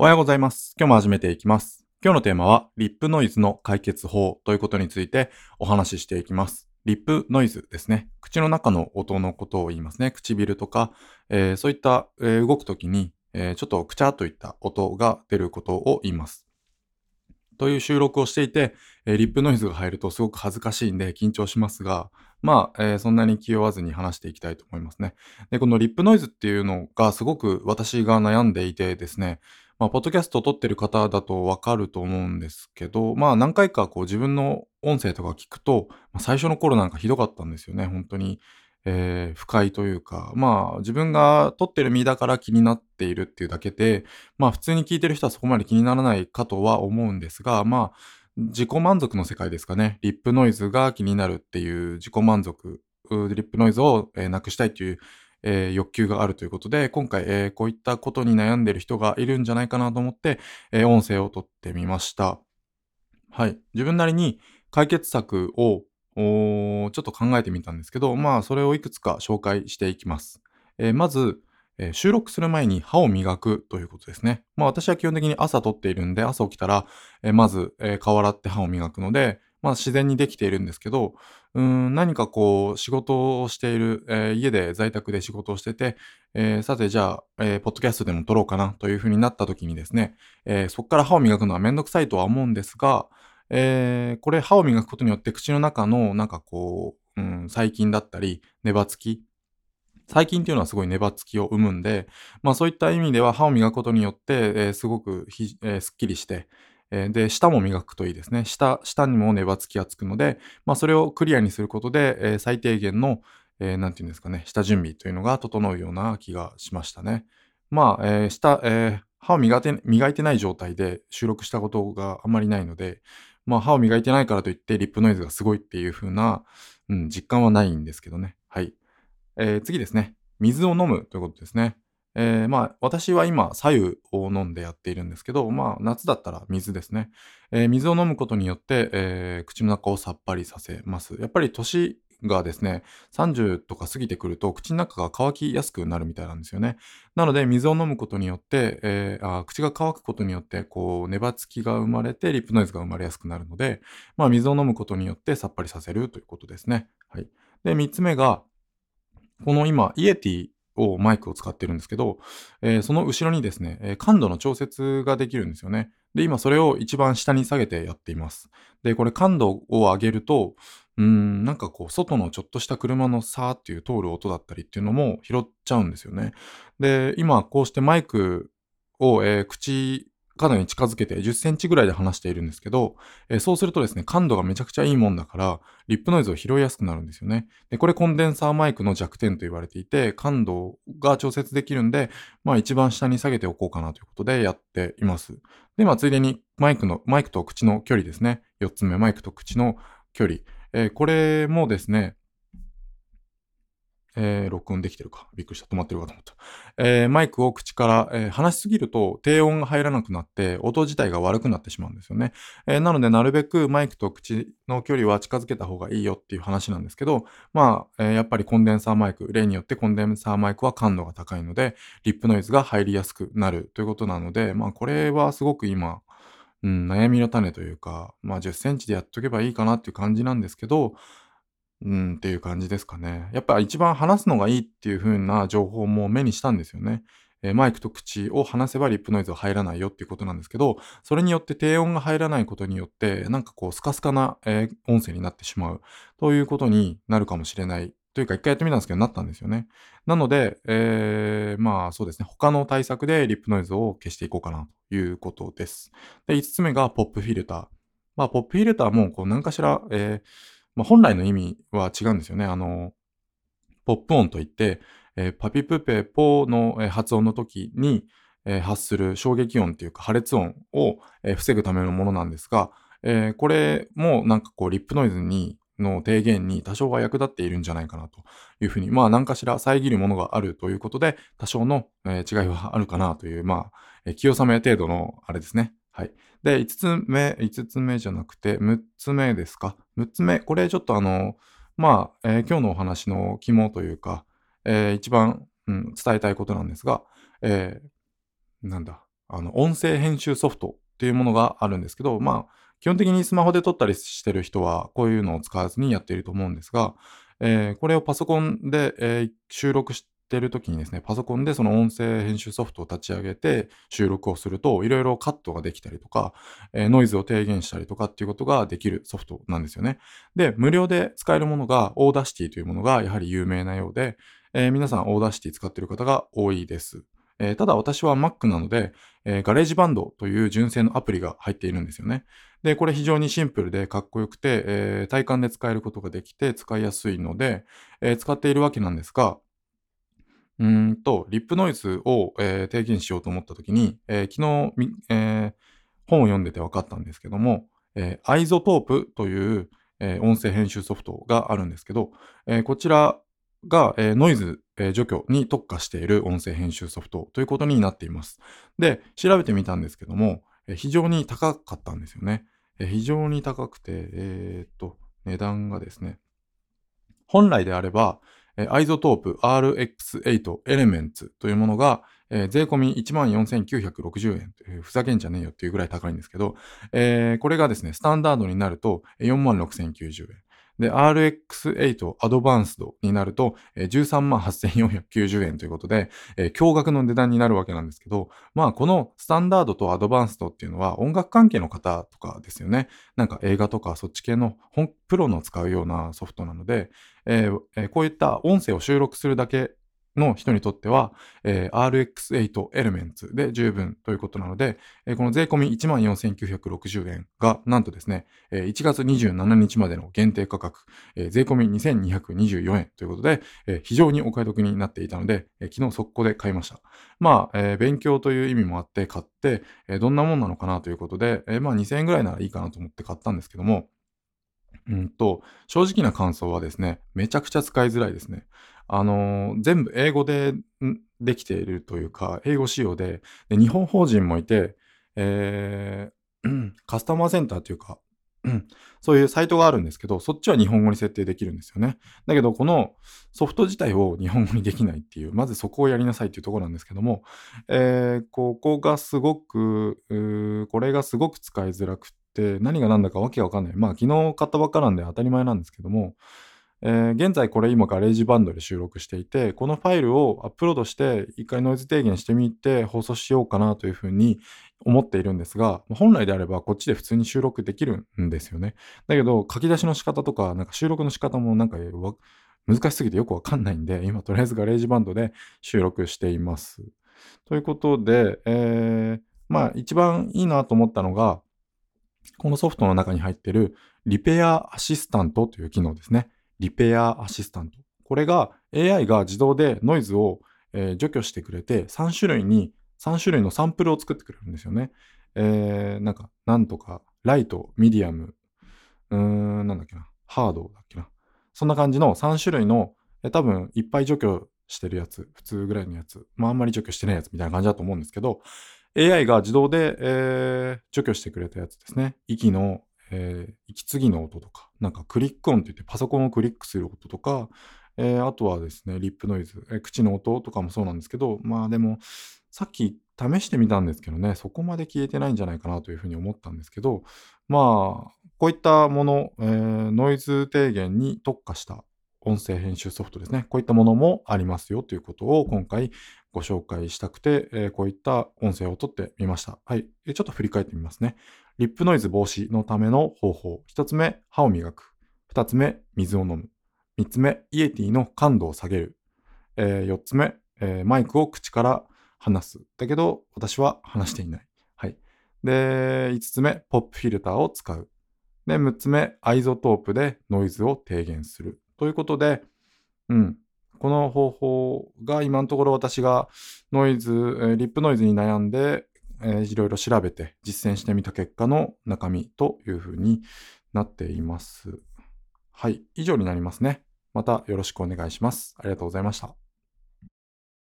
おはようございます。今日も始めていきます。今日のテーマは、リップノイズの解決法ということについてお話ししていきます。リップノイズですね。口の中の音のことを言いますね。唇とか、えーそういった、えー動くときに、えーちょっとくちゃといった音が出ることを言います。という収録をしていて、えーリップノイズが入るとすごく恥ずかしいんで緊張しますが、まあ、えーそんなに気負わずに話していきたいと思いますね。で、このリップノイズっていうのがすごく私が悩んでいてですね、まあ、ポッドキャストを撮ってる方だとわかると思うんですけど、まあ、何回かこう自分の音声とか聞くと、まあ最初の頃なんかひどかったんですよね、本当に。えー不快というか、まあ、自分が撮ってる身だから気になっているっていうだけで、まあ、普通に聞いてる人はそこまで気にならないかとは思うんですが、まあ、自己満足の世界ですかね。リップノイズが気になるっていう自己満足、リップノイズを、えーなくしたいっていう、えー欲求があるということで、今回、えーこういったことに悩んでる人がいるんじゃないかなと思って、えー音声を撮ってみました。はい。自分なりに解決策をちょっと考えてみたんですけど、まあ、それをいくつか紹介していきます。えーまず、えー収録する前に歯を磨くということですね。まあ、私は基本的に朝撮っているんで、朝起きたら、えーまず、えー顔洗って歯を磨くので、まあ、自然にできているんですけど、うん、何かこう、仕事をしている、えー家で在宅で仕事をしてて、えーさて、じゃあ、えーポッドキャストでも撮ろうかなというふうになった時にですね、えーそこから歯を磨くのはめんどくさいとは思うんですが、えーこれ歯を磨くことによって口の中のなんかこう、うん、細菌だったり、ネバつき、細菌っていうのはすごいネバつきを生むんで、まあそういった意味では歯を磨くことによって、えーすごくひ、えーすっきりして、えーで、舌も磨くといいですね。舌、舌にもネバつきがつくので、まあそれをクリアにすることで、えー最低限の、えーなんていうんですかね、下準備というのが整うような気がしましたね。まあ、えー舌、えー歯を磨いて磨いてない状態で収録したことがあまりないので、まあ歯を磨いてないからといってリップノイズがすごいっていう風な、うん、実感はないんですけどね。はい。えー次ですね。水を飲むということですね。えーまあ、私は今、左右を飲んでやっているんですけど、まあ、夏だったら水ですね。えー水を飲むことによって、えー口の中をさっぱりさせます。やっぱり年がですね、30とか過ぎてくると、口の中が乾きやすくなるみたいなんですよね。なので、水を飲むことによって、えーあー口が乾くことによって、こう、粘つきが生まれて、リップノイズが生まれやすくなるので、まあ、水を飲むことによってさっぱりさせるということですね。はい。で、3つ目が、この今、イエティをマイクを使ってるんですけど、えーその後ろにですね、えー感度の調節ができるんですよね。で、今それを一番下に下げてやっています。で、これ感度を上げると、うーん、なんかこう、外のちょっとした車のさーっていう通る音だったりっていうのも拾っちゃうんですよね。で、今こうしてマイクを、えー口、かなり近づけて10センチぐらいで離しているんですけど、えそうするとですね、感度がめちゃくちゃいいもんだから、リップノイズを拾いやすくなるんですよね。で、これコンデンサーマイクの弱点と言われていて、感度が調節できるんで、まあ一番下に下げておこうかなということでやっています。で、まあついでにマイクの、マイクと口の距離ですね。4つ目、マイクと口の距離。えーこれもですね、えー録音できてるか。びっくりした。止まってるかと思った。えーマイクを口から、えー離しすぎると低音が入らなくなって、音自体が悪くなってしまうんですよね。えーなので、なるべくマイクと口の距離は近づけた方がいいよっていう話なんですけど、まあ、えーやっぱりコンデンサーマイク、例によってコンデンサーマイクは感度が高いので、リップノイズが入りやすくなるということなので、まあ、これはすごく今、うん、悩みの種というか、まあ、10センチでやっとけばいいかなっていう感じなんですけど、うん、っていう感じですかね。やっぱ一番話すのがいいっていう風な情報も目にしたんですよね。えーマイクと口を離せばリップノイズは入らないよっていうことなんですけど、それによって低音が入らないことによって、なんかこうスカスカな、えー音声になってしまうということになるかもしれない。というか一回やってみたんですけど、なったんですよね。なので、えーまあそうですね、他の対策でリップノイズを消していこうかなということです。で、5つ目がポップフィルター。まあ、ポップフィルターもこう何かしら、えーまあ、本来の意味は違うんですよね。あの、ポップ音といって、えーパピプペポのえー発音の時に、えー発する衝撃音っていうか破裂音を、え防ぐためのものなんですが、えこれもなんかこうリップノイズにの低減に多少は役立っているんじゃないかなというふうに、まあ何かしら遮るものがあるということで、多少の、え違いはあるかなという、まあ、えー清め程度のあれですね。はい。で、5つ目、5つ目じゃなくて、6つ目ですか？6つ目、これちょっとあの、まあ、えー今日のお話の肝というか、えー一番、うん、伝えたいことなんですが、えーなんだ、あの、音声編集ソフトっていうものがあるんですけど、まあ、基本的にスマホで撮ったりしてる人は、こういうのを使わずにやっていると思うんですが、えー、これをパソコンで、えー、収録してる時にですね、パソコンでその音声編集ソフトを立ち上げて収録をすると、いろいろカットができたりとか、えー、ノイズを低減したりとかっていうことができるソフトなんですよね。で、無料で使えるものが、 Audacity というものがやはり有名なようで、え皆さん Audacity 使ってる方が多いです。えー、ただ私は Mac なので、えー、 GarageBand という純正のアプリが入っているんですよね。で、これ非常にシンプルでかっこよくて、えー、体感で使えることができて使いやすいので、え使っているわけなんですが、うんと、リップノイズを、え低減しようと思ったときに、え昨日、え本を読んでて分かったんですけども、え iZotope という、え音声編集ソフトがあるんですけど、えこちらが、えー、ノイズ、えー、除去に特化している音声編集ソフトということになっています。で、調べてみたんですけども、えー、非常に高かったんですよね。え非常に高くて、えっと、値段がですね、本来であれば、アイゾトープ RX8 エレメンツというものが、えー、税込み14,960円、ふざけんじゃねえよっていうぐらい高いんですけど、えー、これがですね、スタンダードになると46,090円。で、RX8 アドバンスドになると、えー、13万8490円ということで、えー、驚愕の値段になるわけなんですけど、まあこのスタンダードとアドバンスドっていうのは音楽関係の方とかですよね。なんか映画とかそっち系のプロの使うようなソフトなので、えー、こういった音声を収録するだけの人にとっては、えー、RX8 Elements で十分ということなので、えー、この税込み14,960円が、なんとですね、えー、1月27日までの限定価格、えー、税込み2,224円ということで、えー、非常にお買い得になっていたので、えー、昨日速攻で買いました。まあ、えー、勉強という意味もあって買って、えー、どんなもんなのかなということで、えー、まあ2000円ぐらいならいいかなと思って買ったんですけども、うんと、正直な感想はですね、めちゃくちゃ使いづらいですね。あの、全部英語でできているというか、英語仕様で、で日本法人もいて、えー、カスタマーセンターというか、そういうサイトがあるんですけど、そっちは日本語に設定できるんですよね。だけど、このソフト自体を日本語にできないっていう、まずそこをやりなさいっていうところなんですけども、えー、ここがすごく、これがすごく使いづらくて、何が何だかわけわかんない。まあ、昨日買ったばっかなんで当たり前なんですけども、えー、現在これ今 GarageBand で収録していて、このファイルをアップロードして一回ノイズ低減してみて放送しようかなというふうに思っているんですが、本来であればこっちで普通に収録できるんですよね。だけど書き出しの仕方とか、なんか収録の仕方もなんか難しすぎてよくわかんないんで、今とりあえず GarageBand で収録しています。ということで、えー、まあ一番いいなと思ったのが、このソフトの中に入っている Repair Assistant という機能ですね。 Repair Assistant。これが AI が自動でノイズを、えー、除去してくれて3種類に3種類のサンプルを作ってくれるんですよね。えー、なんか、なんとか、ライト、ミディアム、うーん、なんだっけな、ハードだっけな。そんな感じの3種類の、え多分いっぱい除去してるやつ、普通ぐらいのやつ、まああんまり除去してないやつみたいな感じだと思うんですけど、AI が自動で、えー、除去してくれたやつですね。息の、えー、息継ぎの音とか、なんかクリック音って言ってパソコンをクリックする音とか、えー、あとはですね、リップノイズ、えー、口の音とかもそうなんですけど、まあでも、さっき試してみたんですけどね、そこまで消えてないんじゃないかなというふうに思ったんですけど、まあ、こういったもの、えー、ノイズ低減に特化した音声編集ソフトですね。こういったものもありますよということを今回ご紹介したくて、えー、こういった音声をとってみました。はい。ちょっと振り返ってみますね。リップノイズ防止のための方法。一つ目、歯を磨く。二つ目、水を飲む。三つ目、 Yeti の感度を下げる。えー、四つ目、えー、マイクを口から離す。だけど、私は離していない。はい。で、五つ目、ポップフィルターを使う。で、六つ目、 iZotope でノイズを低減する。ということで、うん。この方法が今のところ私がノイズ、リップノイズに悩んでえー、いろいろ調べて実践してみた結果の中身というふうになっています。はい。以上になりますね。またよろしくお願いします。ありがとうございました。